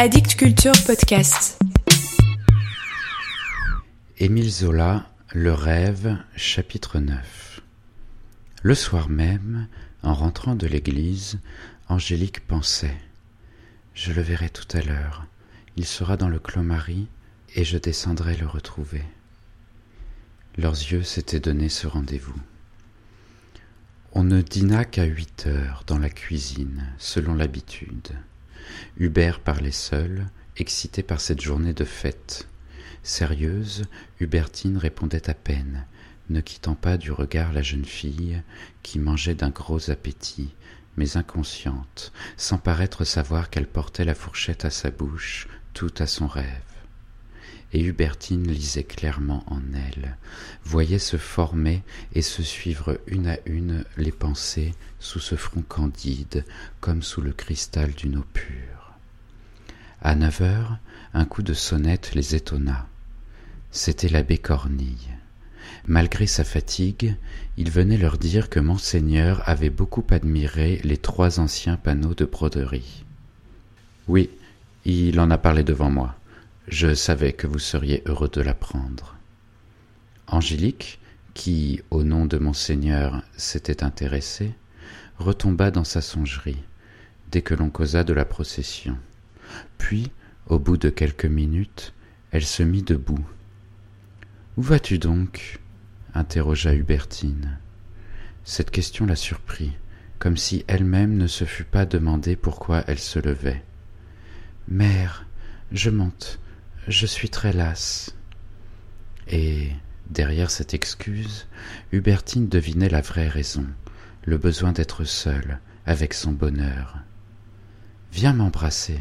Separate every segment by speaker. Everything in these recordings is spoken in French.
Speaker 1: Addict Culture Podcast.
Speaker 2: Émile Zola, Le rêve, chapitre 9. Le soir même, en rentrant de l'église, Angélique pensait Je le verrai tout à l'heure. Il sera dans le Clos Marie et je descendrai le retrouver. Leurs yeux s'étaient donné ce rendez-vous. On ne dîna qu'à huit heures dans la cuisine, selon l'habitude. Hubert parlait seul, excité par cette journée de fête. Sérieuse, Hubertine répondait à peine, ne quittant pas du regard la jeune fille qui mangeait d'un gros appétit, mais inconsciente, sans paraître savoir qu'elle portait la fourchette à sa bouche, tout à son rêve et Hubertine lisait clairement en elle, voyait se former et se suivre une à une les pensées sous ce front candide, comme sous le cristal d'une eau pure. À neuf heures, un coup de sonnette les étonna. C'était l'abbé Cornille. Malgré sa fatigue, il venait leur dire que monseigneur avait beaucoup admiré les trois anciens panneaux de broderie. Oui, il en a parlé devant moi. Je savais que vous seriez heureux de l'apprendre. Angélique, qui, au nom de monseigneur, s'était intéressée, retomba dans sa songerie, dès que l'on causa de la procession. Puis, au bout de quelques minutes, elle se mit debout. Où vas-tu donc? interrogea Hubertine. Cette question la surprit, comme si elle-même ne se fût pas demandé pourquoi elle se levait. Mère, je monte, je suis très lasse. Et, derrière cette excuse, Hubertine devinait la vraie raison, le besoin d'être seule, avec son bonheur. Viens m'embrasser.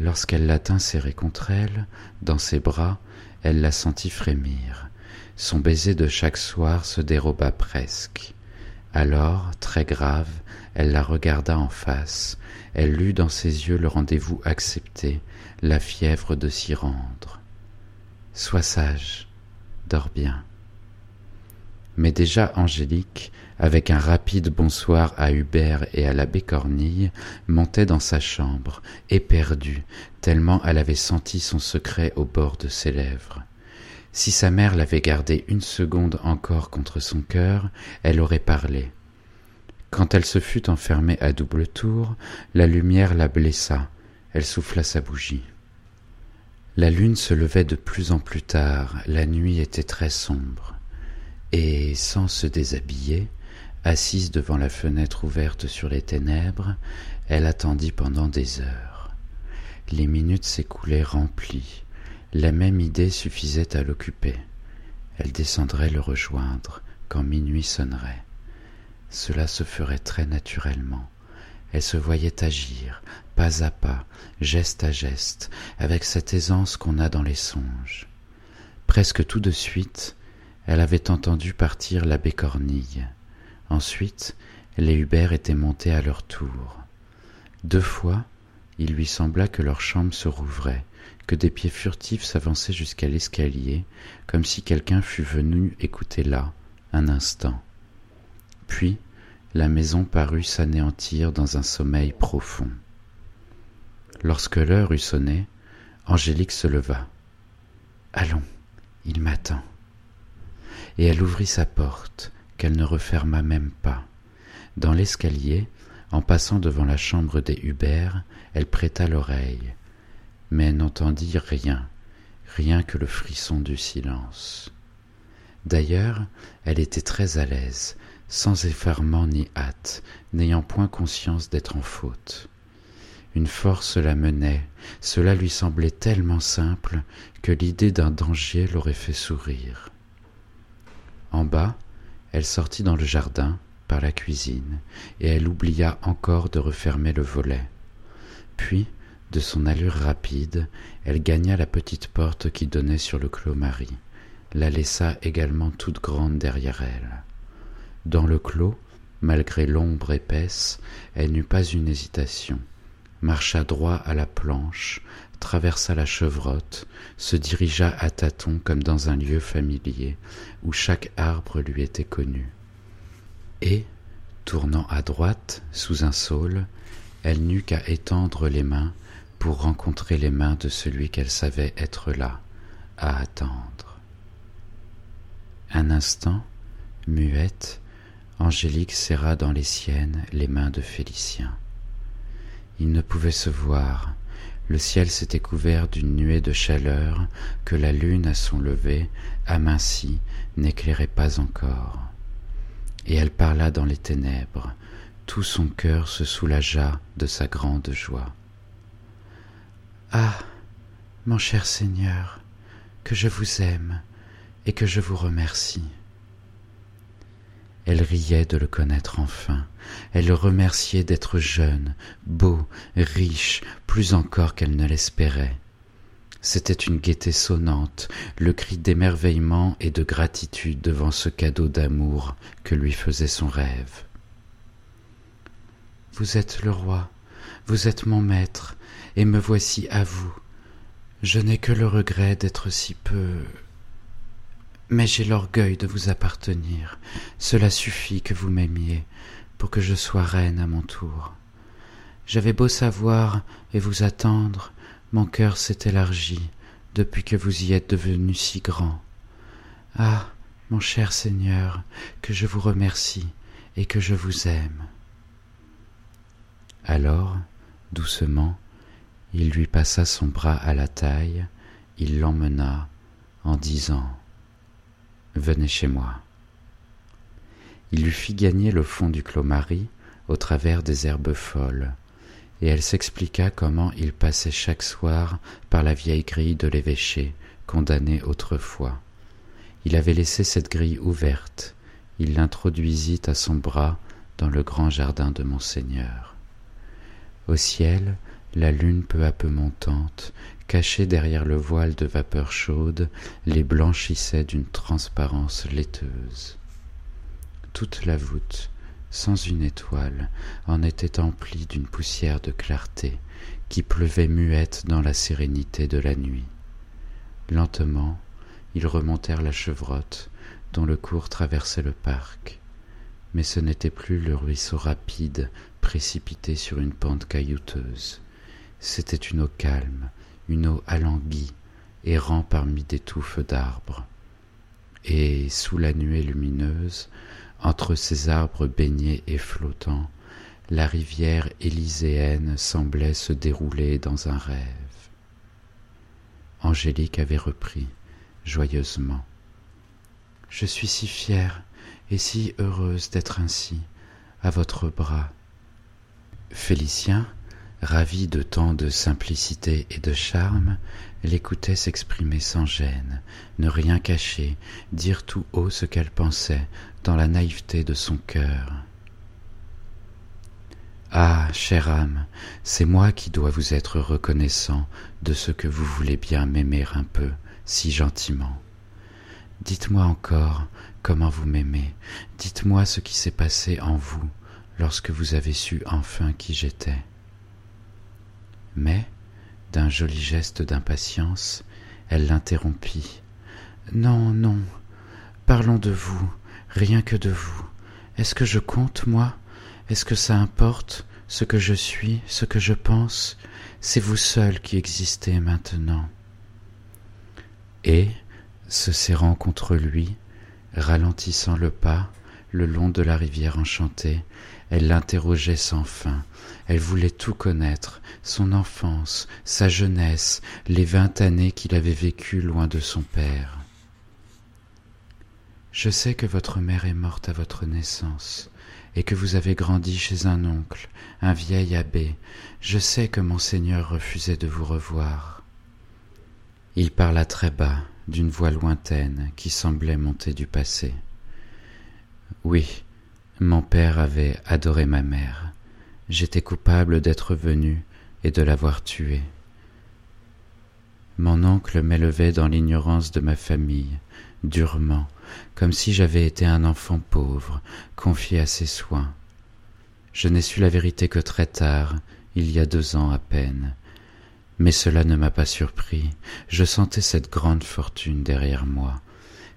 Speaker 2: Lorsqu'elle la tint serrée contre elle, dans ses bras, elle la sentit frémir. Son baiser de chaque soir se déroba presque. Alors, très grave, elle la regarda en face, elle lut dans ses yeux le rendez-vous accepté, la fièvre de s'y rendre. Sois sage, dors bien. Mais déjà Angélique, avec un rapide bonsoir à Hubert et à l'abbé Cornille, montait dans sa chambre, éperdue, tellement elle avait senti son secret au bord de ses lèvres. Si sa mère l'avait gardé une seconde encore contre son cœur, elle aurait parlé. Quand elle se fut enfermée à double tour, la lumière la blessa, elle souffla sa bougie. La lune se levait de plus en plus tard, la nuit était très sombre, et sans se déshabiller, assise devant la fenêtre ouverte sur les ténèbres, elle attendit pendant des heures. Les minutes s'écoulaient remplies, la même idée suffisait à l'occuper. Elle descendrait le rejoindre quand minuit sonnerait. Cela se ferait très naturellement. Elle se voyait agir, pas à pas, geste à geste, avec cette aisance qu'on a dans les songes. Presque tout de suite, elle avait entendu partir l'abbé Cornille. Ensuite, les Hubert étaient montés à leur tour. Deux fois, il lui sembla que leur chambre se rouvrait, des pieds furtifs s'avançaient jusqu'à l'escalier, comme si quelqu'un fût venu écouter là, un instant. Puis, la maison parut s'anéantir dans un sommeil profond. Lorsque l'heure eut sonné, Angélique se leva. Allons, il m'attend. Et elle ouvrit sa porte, qu'elle ne referma même pas. Dans l'escalier, en passant devant la chambre des Hubert, elle prêta l'oreille mais n'entendit rien, rien que le frisson du silence. D'ailleurs, elle était très à l'aise, sans effarement ni hâte, n'ayant point conscience d'être en faute. Une force la menait, cela lui semblait tellement simple que l'idée d'un danger l'aurait fait sourire. En bas, elle sortit dans le jardin, par la cuisine, et elle oublia encore de refermer le volet. Puis, de son allure rapide, elle gagna la petite porte qui donnait sur le clos Marie, la laissa également toute grande derrière elle. Dans le clos, malgré l'ombre épaisse, elle n'eut pas une hésitation, marcha droit à la planche, traversa la chevrotte, se dirigea à tâtons comme dans un lieu familier, où chaque arbre lui était connu. Et, tournant à droite, sous un saule, elle n'eut qu'à étendre les mains pour rencontrer les mains de celui qu'elle savait être là, à attendre. Un instant, muette, Angélique serra dans les siennes les mains de Félicien. Ils ne pouvaient se voir, le ciel s'était couvert d'une nuée de chaleur que la lune à son lever, amincie, n'éclairait pas encore. Et elle parla dans les ténèbres, tout son cœur se soulagea de sa grande joie. Ah. Mon cher Seigneur, que je vous aime et que je vous remercie. Elle riait de le connaître enfin, elle le remerciait d'être jeune, beau, riche, plus encore qu'elle ne l'espérait. C'était une gaieté sonnante, le cri d'émerveillement et de gratitude devant ce cadeau d'amour que lui faisait son rêve. Vous êtes le roi, vous êtes mon maître, et me voici à vous. Je n'ai que le regret d'être si peu mais j'ai l'orgueil de vous appartenir. Cela suffit que vous m'aimiez pour que je sois reine à mon tour. J'avais beau savoir et vous attendre, mon cœur s'est élargi depuis que vous y êtes devenu si grand. Ah, mon cher Seigneur, que je vous remercie et que je vous aime. Alors, doucement, il lui passa son bras à la taille, il l'emmena en disant Venez chez moi. Il lui fit gagner le fond du clos Marie au travers des herbes folles, et elle s'expliqua comment il passait chaque soir par la vieille grille de l'évêché, condamnée autrefois. Il avait laissé cette grille ouverte, il l'introduisit à son bras dans le grand jardin de Monseigneur. Au ciel, la lune peu à peu montante, cachée derrière le voile de vapeur chaude, les blanchissait d'une transparence laiteuse. Toute la voûte, sans une étoile, en était emplie d'une poussière de clarté qui pleuvait muette dans la sérénité de la nuit. Lentement, ils remontèrent la chevrotte dont le cours traversait le parc. Mais ce n'était plus le ruisseau rapide précipité sur une pente caillouteuse. C'était une eau calme, une eau alanguie, errant parmi des touffes d'arbres. Et sous la nuée lumineuse, entre ces arbres baignés et flottants, la rivière élyséenne semblait se dérouler dans un rêve. Angélique avait repris, joyeusement. Je suis si fière et si heureuse d'être ainsi, à votre bras. Félicien, ravi de tant de simplicité et de charme, l'écoutait s'exprimer sans gêne, ne rien cacher, dire tout haut ce qu'elle pensait, dans la naïveté de son cœur. Ah, chère âme, c'est moi qui dois vous être reconnaissant de ce que vous voulez bien m'aimer un peu, si gentiment. Dites-moi encore comment vous m'aimez, dites-moi ce qui s'est passé en vous lorsque vous avez su enfin qui j'étais. Mais, d'un joli geste d'impatience, elle l'interrompit. Non, non, parlons de vous, rien que de vous. Est-ce que je compte, moi? Est-ce que ça importe ce que je suis, ce que je pense? C'est vous seul qui existez maintenant. Et, se serrant contre lui, ralentissant le pas le long de la rivière enchantée, elle l'interrogeait sans fin, elle voulait tout connaître, son enfance, sa jeunesse, les vingt années qu'il avait vécues loin de son père. Je sais que votre mère est morte à votre naissance, et que vous avez grandi chez un oncle, un vieil abbé. Je sais que monseigneur refusait de vous revoir. Il parla très bas, d'une voix lointaine qui semblait monter du passé. Oui, mon père avait adoré ma mère. J'étais coupable d'être venu et de l'avoir tuée. Mon oncle m'élevait dans l'ignorance de ma famille, durement, comme si j'avais été un enfant pauvre, confié à ses soins. Je n'ai su la vérité que très tard, il y a deux ans à peine. Mais cela ne m'a pas surpris, je sentais cette grande fortune derrière moi,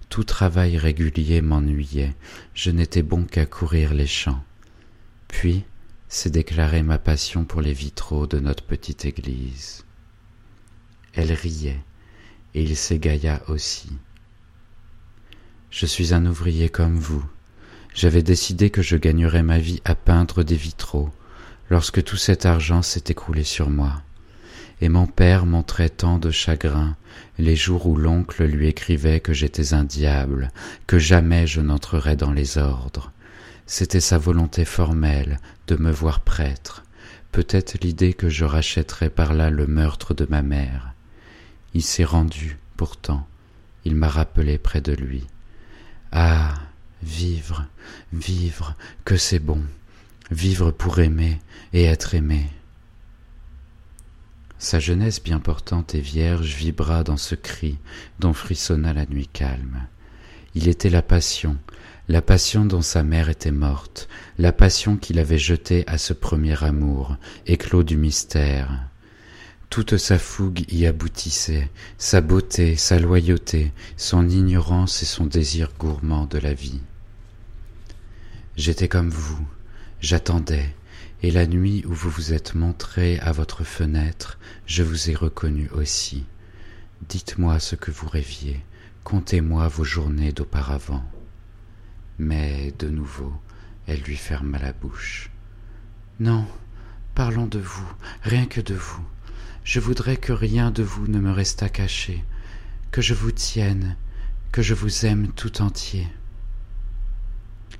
Speaker 2: tout travail régulier m'ennuyait, je n'étais bon qu'à courir les champs. Puis, c'est déclarer ma passion pour les vitraux de notre petite église. Elle riait, et il s'égaya aussi. Je suis un ouvrier comme vous. J'avais décidé que je gagnerais ma vie à peindre des vitraux, lorsque tout cet argent s'est écroulé sur moi. Et mon père montrait tant de chagrin les jours où l'oncle lui écrivait que j'étais un diable, que jamais je n'entrerais dans les ordres. C'était sa volonté formelle de me voir prêtre, peut-être l'idée que je rachèterais par là le meurtre de ma mère. Il s'est rendu, pourtant, il m'a rappelé près de lui. Ah. Vivre, vivre, que c'est bon, vivre pour aimer et être aimé. Sa jeunesse bien portante et vierge vibra dans ce cri dont frissonna la nuit calme. Il était la passion, la passion dont sa mère était morte, la passion qu'il avait jetée à ce premier amour, éclos du mystère. Toute sa fougue y aboutissait, sa beauté, sa loyauté, son ignorance et son désir gourmand de la vie. J'étais comme vous, j'attendais, et la nuit où vous vous êtes montré à votre fenêtre, je vous ai reconnu aussi. Dites-moi ce que vous rêviez, contez-moi vos journées d'auparavant. Mais de nouveau, elle lui ferma la bouche. Non, parlons de vous, rien que de vous. Je voudrais que rien de vous ne me restât caché, que je vous tienne, que je vous aime tout entier.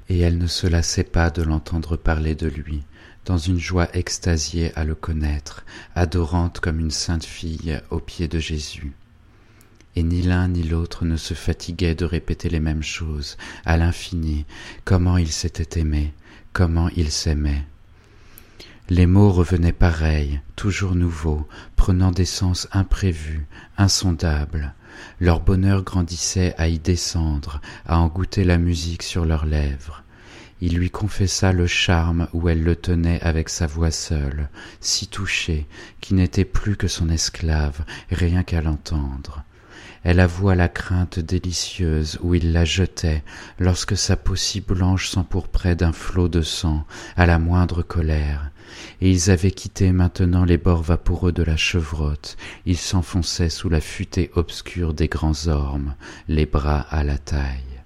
Speaker 2: Et elle ne se lassait pas de l'entendre parler de lui, dans une joie extasiée à le connaître, adorante comme une sainte fille aux pieds de Jésus. Et ni l'un ni l'autre ne se fatiguait de répéter les mêmes choses, à l'infini, comment il s'était aimé, comment il s'aimait. Les mots revenaient pareils, toujours nouveaux, prenant des sens imprévus, insondables. Leur bonheur grandissait à y descendre, à en goûter la musique sur leurs lèvres. Il lui confessa le charme où elle le tenait avec sa voix seule, si touchée, qui n'était plus que son esclave, rien qu'à l'entendre. Elle avoua la crainte délicieuse où il la jetait, lorsque sa peau si blanche s'empourprait d'un flot de sang, à la moindre colère, et ils avaient quitté maintenant les bords vaporeux de la chevrotte, ils s'enfonçaient sous la futaie obscure des grands ormes, les bras à la taille.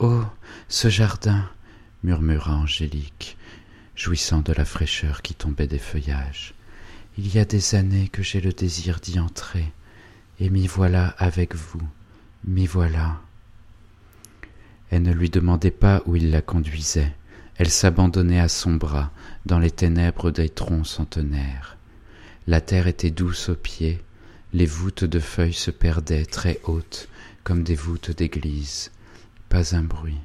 Speaker 2: Oh. Ce jardin. murmura Angélique, jouissant de la fraîcheur qui tombait des feuillages. Il y a des années que j'ai le désir d'y entrer, et m'y voilà avec vous, m'y voilà. Elle ne lui demandait pas où il la conduisait, elle s'abandonnait à son bras dans les ténèbres des troncs centenaires. La terre était douce aux pieds, les voûtes de feuilles se perdaient très hautes comme des voûtes d'église. Pas un bruit,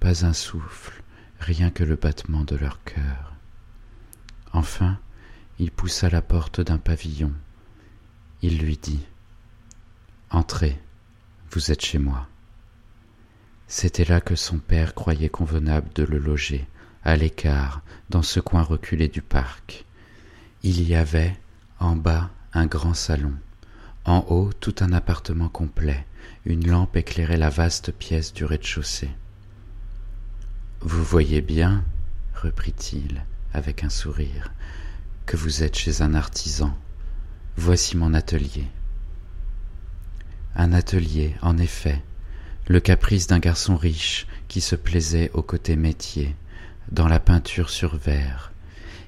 Speaker 2: pas un souffle, rien que le battement de leur cœur. Enfin, il poussa la porte d'un pavillon. Il lui dit Entrez, vous êtes chez moi. C'était là que son père croyait convenable de le loger, à l'écart, dans ce coin reculé du parc. Il y avait, en bas, un grand salon, en haut tout un appartement complet, une lampe éclairait la vaste pièce du rez-de-chaussée. Vous voyez bien, reprit-il avec un sourire, que vous êtes chez un artisan. Voici mon atelier. Un atelier, en effet, le caprice d'un garçon riche qui se plaisait au côté métier, dans la peinture sur verre.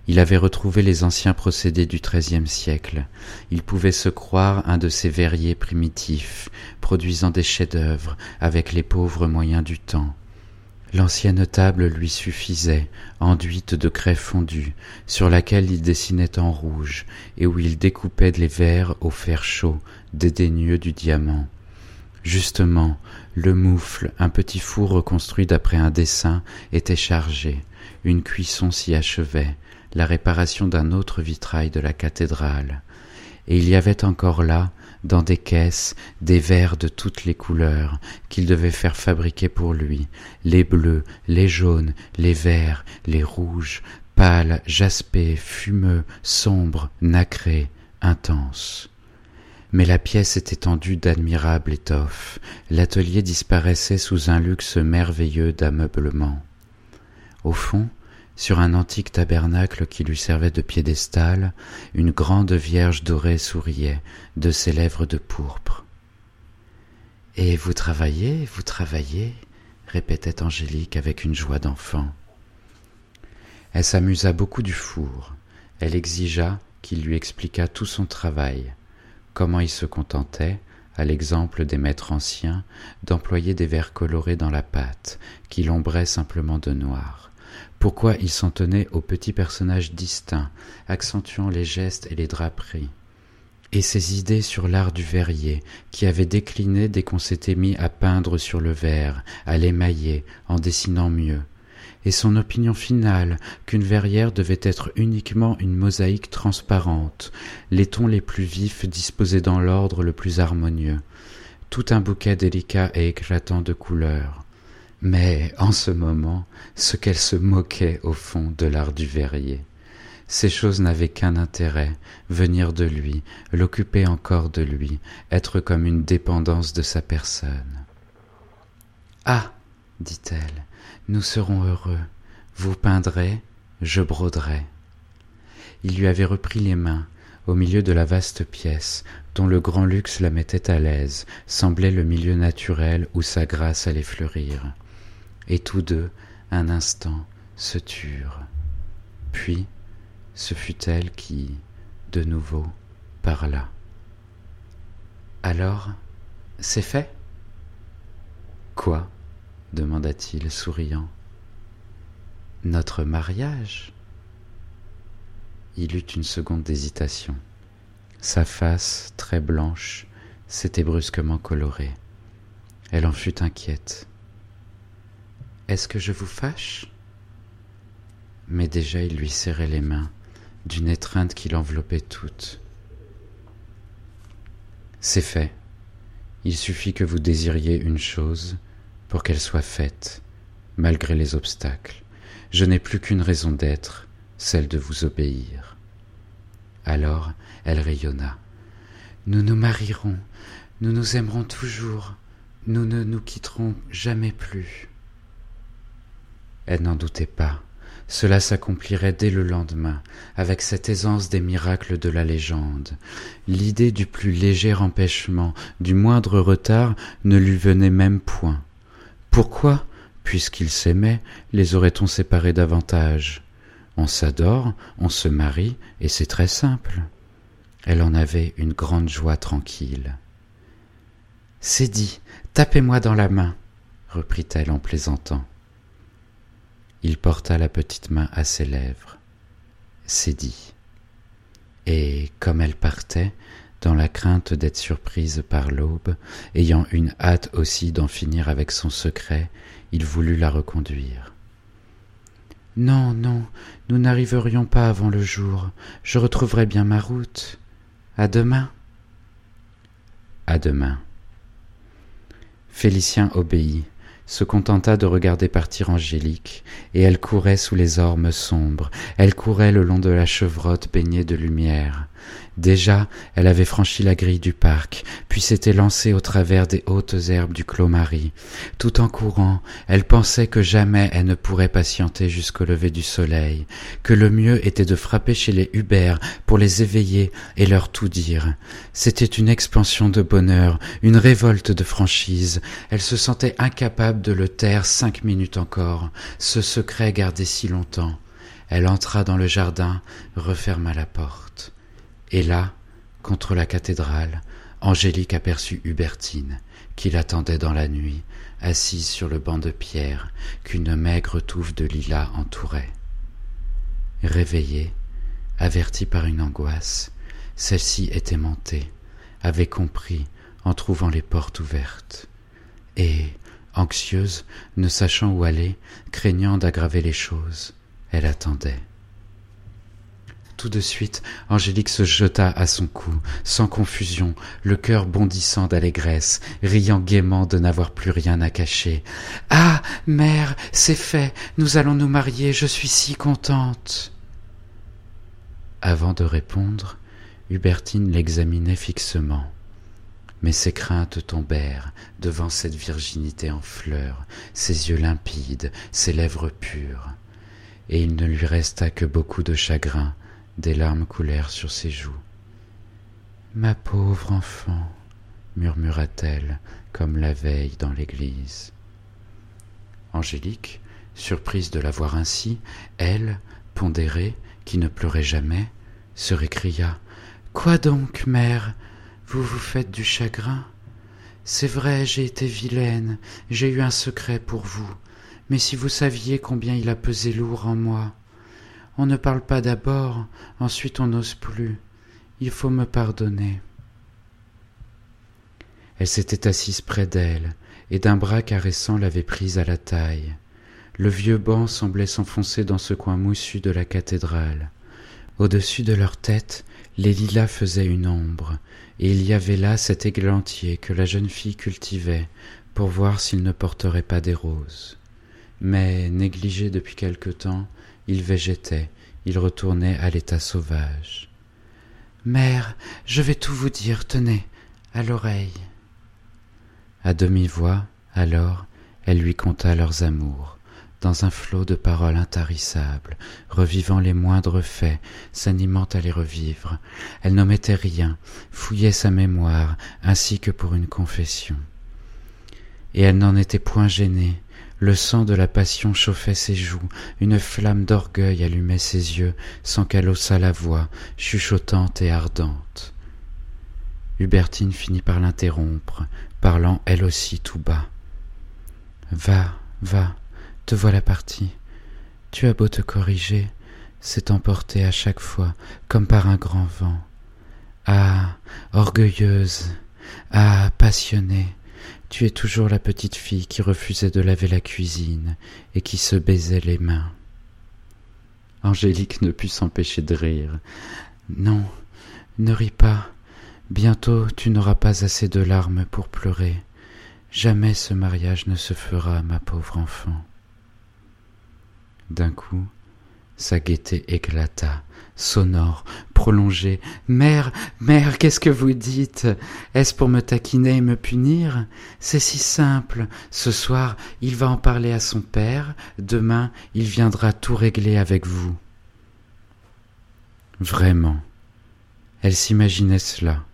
Speaker 2: Il avait retrouvé les anciens procédés du XIIIe siècle. Il pouvait se croire un de ces verriers primitifs, produisant des chefs-d'œuvre avec les pauvres moyens du temps. L'ancienne table lui suffisait, enduite de craie fondue, sur laquelle il dessinait en rouge, et où il découpait les verres au fer chaud, dédaigneux du diamant. Justement, le moufle, un petit four reconstruit d'après un dessin, était chargé, une cuisson s'y achevait, la réparation d'un autre vitrail de la cathédrale. Et il y avait encore là, dans des caisses des verres de toutes les couleurs qu'il devait faire fabriquer pour lui, les bleus, les jaunes, les verts, les rouges, pâles, jaspés, fumeux, sombres, nacrés, intenses. Mais la pièce était tendue d'admirables étoffes, l'atelier disparaissait sous un luxe merveilleux d'ameublement. Au fond, Sur un antique tabernacle qui lui servait de piédestal, une grande vierge dorée souriait de ses lèvres de pourpre. Et vous travaillez, vous travaillez, répétait Angélique avec une joie d'enfant. Elle s'amusa beaucoup du four. Elle exigea qu'il lui expliquât tout son travail, comment il se contentait, à l'exemple des maîtres anciens, d'employer des verres colorés dans la pâte, qui l'ombraient simplement de noir. Pourquoi il s'en tenait aux petits personnages distincts, accentuant les gestes et les draperies. Et ses idées sur l'art du verrier, qui avait décliné dès qu'on s'était mis à peindre sur le verre, à l'émailler, en dessinant mieux, et son opinion finale qu'une verrière devait être uniquement une mosaïque transparente, les tons les plus vifs disposés dans l'ordre le plus harmonieux, tout un bouquet délicat et éclatant de couleurs. Mais, en ce moment, ce qu'elle se moquait au fond de l'art du verrier. Ces choses n'avaient qu'un intérêt, venir de lui, l'occuper encore de lui, être comme une dépendance de sa personne. Ah, dit-elle, nous serons heureux. Vous peindrez, je broderai. Il lui avait repris les mains, au milieu de la vaste pièce, dont le grand luxe la mettait à l'aise, semblait le milieu naturel où sa grâce allait fleurir. Et tous deux, un instant, se turent. Puis, ce fut elle qui, de nouveau, parla. Alors, c'est fait? Quoi? demanda-t-il, souriant. Notre mariage? Il eut une seconde d'hésitation. Sa face, très blanche, s'était brusquement colorée. Elle en fut inquiète. Est-ce que je vous fâche? Mais déjà il lui serrait les mains d'une étreinte qui l'enveloppait toute. C'est fait. Il suffit que vous désiriez une chose pour qu'elle soit faite, malgré les obstacles. Je n'ai plus qu'une raison d'être, celle de vous obéir. Alors elle rayonna. Nous nous marierons, nous nous aimerons toujours, nous ne nous quitterons jamais plus. Elle n'en doutait pas. Cela s'accomplirait dès le lendemain, avec cette aisance des miracles de la légende. L'idée du plus léger empêchement, du moindre retard, ne lui venait même point. Pourquoi, puisqu'ils s'aimaient, les aurait-on séparés davantage? On s'adore, on se marie, et c'est très simple. Elle en avait une grande joie tranquille. C'est dit, tapez-moi dans la main, reprit-elle en plaisantant. Il porta la petite main à ses lèvres. C'est dit. Et comme elle partait, dans la crainte d'être surprise par l'aube, ayant une hâte aussi d'en finir avec son secret, il voulut la reconduire. Non, non, nous n'arriverions pas avant le jour. Je retrouverai bien ma route. À demain. À demain. Félicien obéit, se contenta de regarder partir Angélique, et elle courait sous les ormes sombres, elle courait le long de la chevrotte baignée de lumière. Déjà, elle avait franchi la grille du parc, puis s'était lancée au travers des hautes herbes du Clos-Marie. Tout en courant, elle pensait que jamais elle ne pourrait patienter jusqu'au lever du soleil, que le mieux était de frapper chez les Hubert pour les éveiller et leur tout dire. C'était une expansion de bonheur, une révolte de franchise. Elle se sentait incapable de le taire cinq minutes encore, ce secret gardé si longtemps. Elle entra dans le jardin, referma la porte. Et là, contre la cathédrale, Angélique aperçut Hubertine, qui l'attendait dans la nuit, assise sur le banc de pierre qu'une maigre touffe de lilas entourait. Réveillée, avertie par une angoisse, celle-ci était montée, avait compris en trouvant les portes ouvertes, et, anxieuse, ne sachant où aller, craignant d'aggraver les choses, elle attendait. Tout de suite, Angélique se jeta à son cou, sans confusion, le cœur bondissant d'allégresse, riant gaiement de n'avoir plus rien à cacher. Ah. Mère, c'est fait. Nous allons nous marier, je suis si contente. Avant de répondre, Hubertine l'examinait fixement. Mais ses craintes tombèrent devant cette virginité en fleurs, ses yeux limpides, ses lèvres pures et il ne lui resta que beaucoup de chagrin, des larmes coulèrent sur ses joues. Ma pauvre enfant, murmura-t-elle, comme la veille dans l'église. Angélique, surprise de la voir ainsi, elle, pondérée, qui ne pleurait jamais, se récria. Quoi donc, mère? Vous vous faites du chagrin? C'est vrai, j'ai été vilaine, j'ai eu un secret pour vous, mais si vous saviez combien il a pesé lourd en moi. On ne parle pas d'abord, ensuite on n'ose plus. Il faut me pardonner. Elle s'était assise près d'elle, et d'un bras caressant l'avait prise à la taille. Le vieux banc semblait s'enfoncer dans ce coin moussu de la cathédrale. Au-dessus de leur tête, les lilas faisaient une ombre, et il y avait là cet églantier que la jeune fille cultivait pour voir s'il ne porterait pas des roses. Mais, négligé depuis quelque temps, il végétait, il retournait à l'état sauvage. Mère, je vais tout vous dire, tenez, à l'oreille. À demi-voix, alors, elle lui conta leurs amours, dans un flot de paroles intarissables, revivant les moindres faits, s'animant à les revivre. Elle n'omettait rien, fouillait sa mémoire, ainsi que pour une confession. Et elle n'en était point gênée. Le sang de la passion chauffait ses joues, une flamme d'orgueil allumait ses yeux, sans qu'elle haussât la voix, chuchotante et ardente. Hubertine finit par l'interrompre, parlant elle aussi tout bas. Va, va, te voilà partie. Tu as beau te corriger, c'est emporté à chaque fois, comme par un grand vent. Ah, orgueilleuse, ah, passionnée, tu es toujours la petite fille qui refusait de laver la cuisine et qui se baisait les mains. Angélique ne put s'empêcher de rire. Non, ne ris pas. Bientôt tu n'auras pas assez de larmes pour pleurer. Jamais ce mariage ne se fera, ma pauvre enfant. D'un coup, sa gaieté éclata, sonore, prolongée. Mère, mère, qu'est-ce que vous dites? Est-ce pour me taquiner et me punir? C'est si simple. Ce soir, il va en parler à son père, demain, il viendra tout régler avec vous. Vraiment. Elle s'imaginait cela.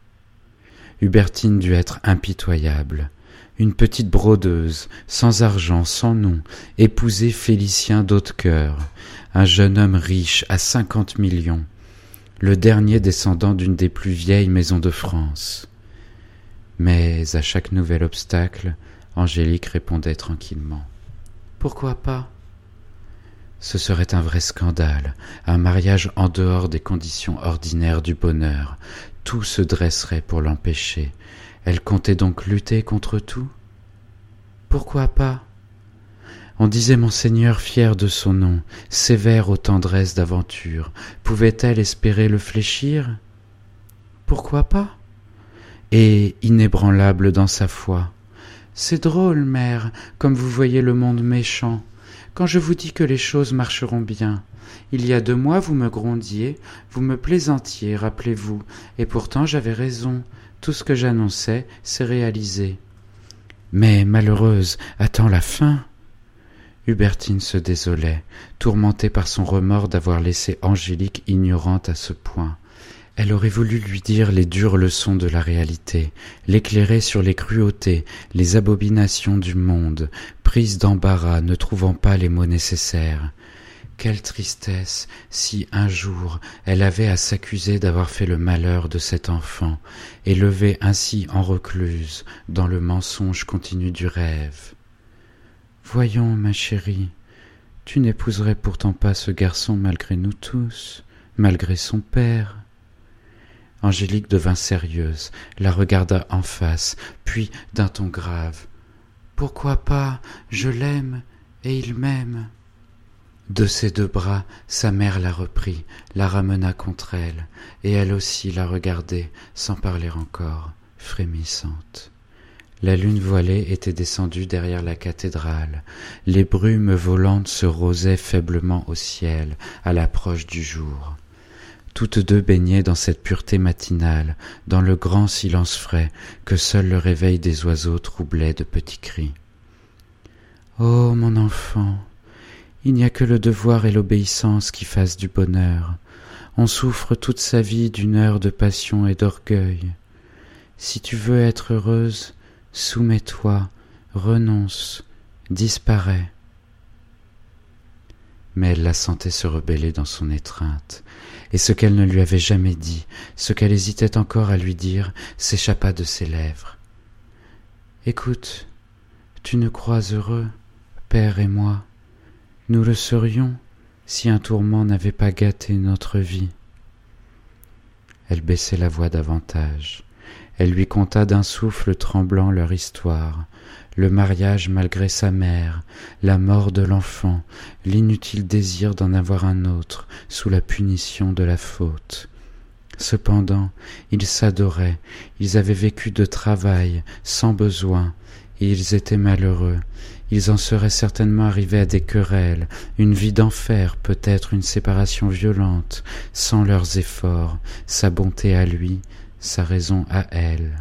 Speaker 2: Hubertine dut être impitoyable une petite brodeuse, sans argent, sans nom, épouser Félicien d'Hautecoeur, un jeune homme riche à cinquante millions, le dernier descendant d'une des plus vieilles maisons de France. Mais à chaque nouvel obstacle, Angélique répondait tranquillement. Pourquoi pas? Ce serait un vrai scandale, un mariage en dehors des conditions ordinaires du bonheur. Tout se dresserait pour l'empêcher, elle comptait donc lutter contre tout. Pourquoi pas? On disait Monseigneur fier de son nom, sévère aux tendresses d'aventure, pouvait-elle espérer le fléchir? Pourquoi pas? Et inébranlable dans sa foi. C'est drôle, mère, comme vous voyez le monde méchant. Quand je vous dis que les choses marcheront bien, il y a deux mois vous me grondiez, vous me plaisantiez, rappelez-vous, et pourtant j'avais raison, tout ce que j'annonçais s'est réalisé. Mais, malheureuse, attends la fin. Hubertine se désolait, tourmentée par son remords d'avoir laissé Angélique ignorante à ce point. Elle aurait voulu lui dire les dures leçons de la réalité, l'éclairer sur les cruautés, les abominations du monde, prise d'embarras, ne trouvant pas les mots nécessaires. Quelle tristesse si un jour elle avait à s'accuser d'avoir fait le malheur de cet enfant, élevé ainsi en recluse dans le mensonge continu du rêve. Voyons, ma chérie, tu n'épouserais pourtant pas ce garçon malgré nous tous, malgré son père. Angélique devint sérieuse, la regarda en face, puis d'un ton grave. Pourquoi pas? Je l'aime, et il m'aime. De ses deux bras, sa mère la reprit, la ramena contre elle, et elle aussi la regardait, sans parler encore, frémissante. La lune voilée était descendue derrière la cathédrale, les brumes volantes se rosaient faiblement au ciel à l'approche du jour. Toutes deux baignaient dans cette pureté matinale, dans le grand silence frais que seul le réveil des oiseaux troublait de petits cris. Oh mon enfant, Il n'y a que le devoir et l'obéissance qui fassent du bonheur. On souffre toute sa vie d'une heure de passion et d'orgueil. Si tu veux être heureuse, soumets-toi, renonce, disparais. Mais elle la sentait se rebeller dans son étreinte, et ce qu'elle ne lui avait jamais dit, ce qu'elle hésitait encore à lui dire, s'échappa de ses lèvres. Écoute, tu ne crois heureux, Père et moi, nous le serions si un tourment n'avait pas gâté notre vie. Elle baissait la voix davantage. Elle lui conta d'un souffle tremblant leur histoire, le mariage malgré sa mère, la mort de l'enfant, l'inutile désir d'en avoir un autre sous la punition de la faute. Cependant, ils s'adoraient, ils avaient vécu de travail, sans besoin, et ils étaient malheureux, ils en seraient certainement arrivés à des querelles, une vie d'enfer, peut-être une séparation violente, sans leurs efforts, sa bonté à lui, sa raison à elle.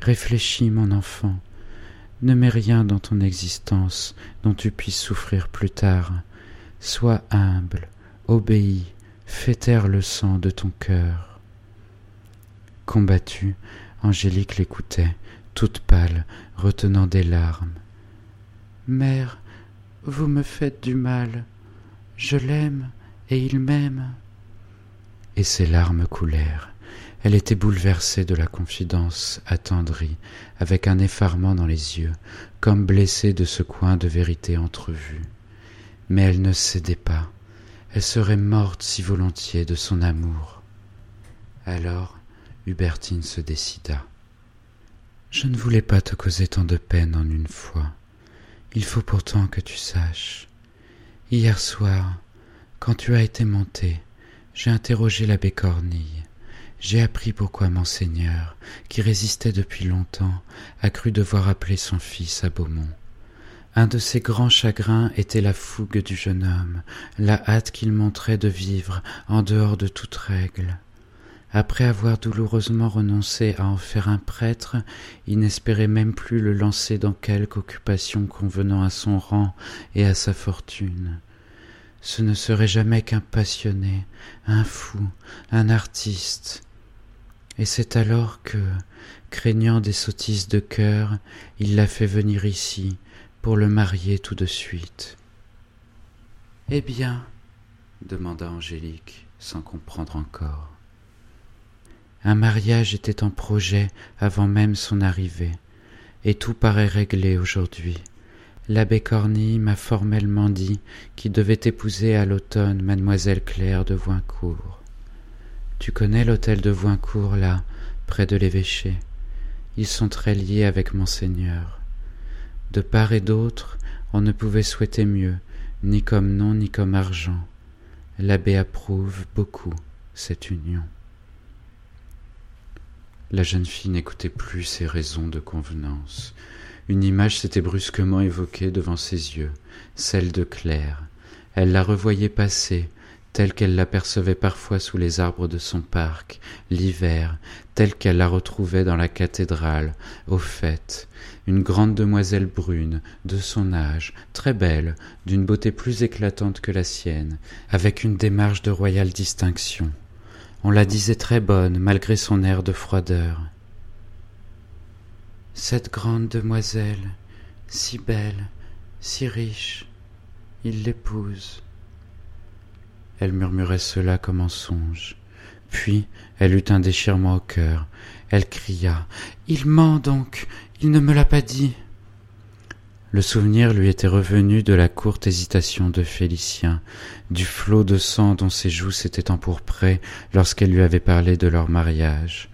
Speaker 2: Réfléchis, mon enfant, ne mets rien dans ton existence dont tu puisses souffrir plus tard. Sois humble, obéis, fais taire le sang de ton cœur. Combattue, Angélique l'écoutait, toute pâle, retenant des larmes. Mère, vous me faites du mal. Je l'aime et il m'aime. Et ses larmes coulèrent. Elle était bouleversée de la confidence attendrie, avec un effarement dans les yeux, comme blessée de ce coin de vérité entrevue. Mais elle ne cédait pas. Elle serait morte si volontiers de son amour. Alors Hubertine se décida. Je ne voulais pas te causer tant de peine en une fois. Il faut pourtant que tu saches. Hier soir, quand tu as été monté, j'ai interrogé l'abbé Cornille. J'ai appris pourquoi Monseigneur, qui résistait depuis longtemps, a cru devoir appeler son fils à Beaumont. Un de ses grands chagrins était la fougue du jeune homme, la hâte qu'il montrait de vivre en dehors de toute règle. Après avoir douloureusement renoncé à en faire un prêtre, il n'espérait même plus le lancer dans quelque occupation convenant à son rang et à sa fortune. Ce ne serait jamais qu'un passionné, un fou, un artiste. Et c'est alors que, craignant des sottises de cœur, il l'a fait venir ici pour le marier tout de suite. Eh bien demanda Angélique, sans comprendre encore. Un mariage était en projet avant même son arrivée, et tout paraît réglé aujourd'hui. L'abbé Cornille m'a formellement dit qu'il devait épouser à l'automne mademoiselle Claire de Voincourt. Tu connais l'hôtel de Voincourt, là, près de l'évêché? Ils sont très liés avec monseigneur. De part et d'autre, on ne pouvait souhaiter mieux, ni comme nom ni comme argent. L'abbé approuve beaucoup cette union. La jeune fille n'écoutait plus ses raisons de convenance. Une image s'était brusquement évoquée devant ses yeux, celle de Claire. Elle la revoyait passer, telle qu'elle l'apercevait parfois sous les arbres de son parc, l'hiver, telle qu'elle la retrouvait dans la cathédrale, aux fêtes, une grande demoiselle brune, de son âge, très belle, d'une beauté plus éclatante que la sienne, avec une démarche de royale distinction. On la disait très bonne malgré son air de froideur. Cette grande demoiselle, si belle, si riche, il l'épouse. Elle murmurait cela comme en songe. Puis elle eut un déchirement au cœur. Elle cria. Il ment donc. Il ne me l'a pas dit. Le souvenir lui était revenu de la courte hésitation de Félicien, du flot de sang dont ses joues s'étaient empourprées lorsqu'elle lui avait parlé de leur mariage.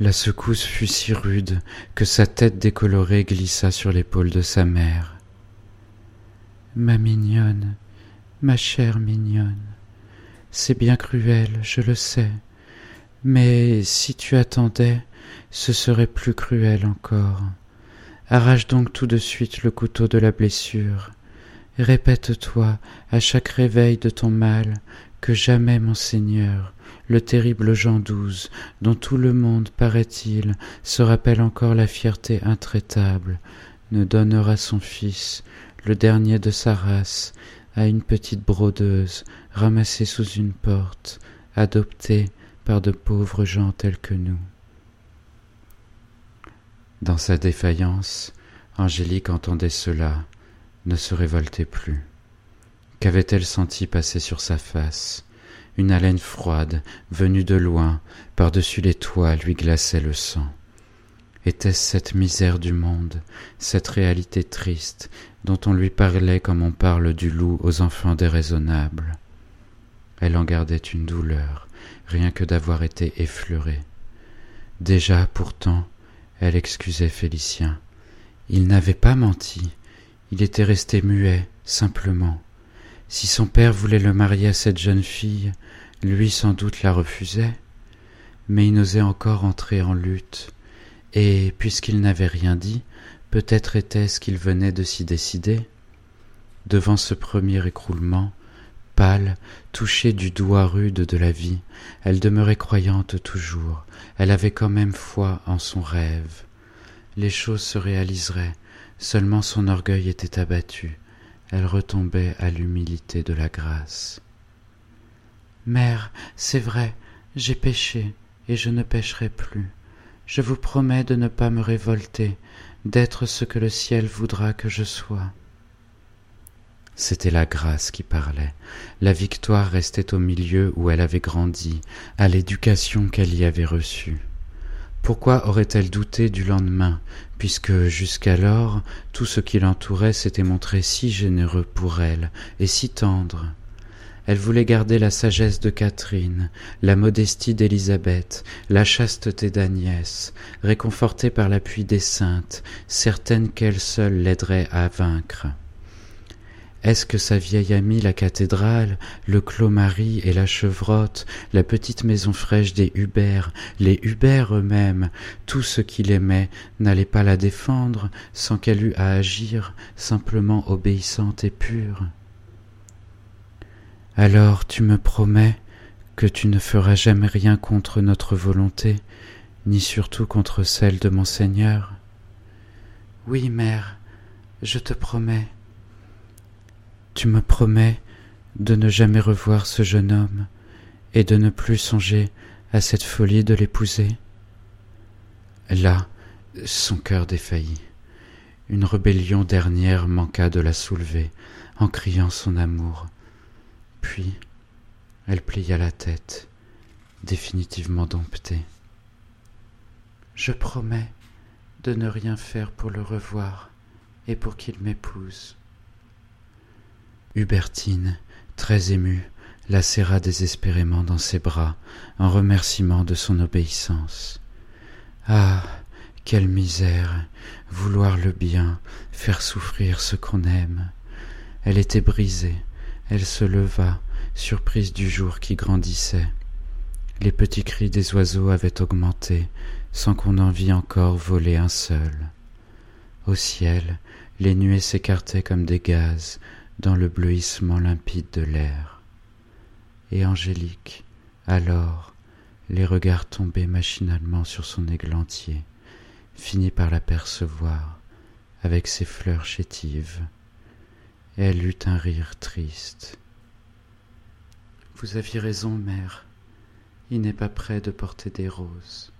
Speaker 2: La secousse fut si rude que sa tête décolorée glissa sur l'épaule de sa mère. Ma mignonne, ma chère mignonne, c'est bien cruel, je le sais, mais si tu attendais, ce serait plus cruel encore. Arrache donc tout de suite le couteau de la blessure. Répète-toi à chaque réveil de ton mal que jamais mon Seigneur, le terrible Jean XII, dont tout le monde, paraît-il, se rappelle encore la fierté intraitable, ne donnera son fils, le dernier de sa race, à une petite brodeuse ramassée sous une porte, adoptée par de pauvres gens tels que nous. Dans sa défaillance, Angélique entendait cela, ne se révoltait plus. Qu'avait-elle senti passer sur sa face? Une haleine froide, venue de loin, par-dessus les toits, lui glaçait le sang. Était-ce cette misère du monde, cette réalité triste, dont on lui parlait comme on parle du loup aux enfants déraisonnables? Elle en gardait une douleur, rien que d'avoir été effleurée. Déjà, pourtant, elle excusait Félicien. Il n'avait pas menti, il était resté muet, simplement. Si son père voulait le marier à cette jeune fille, lui sans doute la refusait, mais il n'osait encore entrer en lutte, et puisqu'il n'avait rien dit, peut-être était-ce qu'il venait de s'y décider. Devant ce premier écroulement, pâle, touchée du doigt rude de la vie, elle demeurait croyante toujours, elle avait quand même foi en son rêve. Les choses se réaliseraient, seulement son orgueil était abattu, elle retombait à l'humilité de la grâce. Mère, c'est vrai, j'ai péché, et je ne pécherai plus. Je vous promets de ne pas me révolter, d'être ce que le ciel voudra que je sois. C'était la grâce qui parlait. La victoire restait au milieu où elle avait grandi, à l'éducation qu'elle y avait reçue. Pourquoi aurait-elle douté du lendemain, puisque jusqu'alors tout ce qui l'entourait s'était montré si généreux pour elle et si tendre? Elle voulait garder la sagesse de Catherine, la modestie d'Élisabeth, la chasteté d'Agnès, réconfortée par l'appui des saintes, certaine qu'elle seule l'aiderait à vaincre. Est-ce que sa vieille amie la cathédrale, le Clos Marie et la chevrotte, la petite maison fraîche des Hubert, les Hubert eux-mêmes, tout ce qu'il aimait, n'allait pas la défendre sans qu'elle eût à agir, simplement obéissante et pure? Alors tu me promets que tu ne feras jamais rien contre notre volonté, ni surtout contre celle de mon Seigneur? Oui, mère, je te promets. Tu me promets de ne jamais revoir ce jeune homme et de ne plus songer à cette folie de l'épouser. Là, son cœur défaillit. Une rébellion dernière manqua de la soulever en criant son amour. Puis, elle plia la tête, définitivement domptée. Je promets de ne rien faire pour le revoir et pour qu'il m'épouse. Hubertine, très émue, la serra désespérément dans ses bras en remerciement de son obéissance. Ah. Quelle misère. Vouloir le bien, faire souffrir ce qu'on aime. Elle était brisée, elle se leva, surprise du jour qui grandissait. Les petits cris des oiseaux avaient augmenté, sans qu'on en vît encore voler un seul. Au ciel, les nuées s'écartaient comme des gaz dans le bleuissement limpide de l'air. Et Angélique, alors, les regards tombés machinalement sur son églantier, finit par l'apercevoir avec ses fleurs chétives elle eut un rire triste. Vous aviez raison, mère, il n'est pas prêt de porter des roses.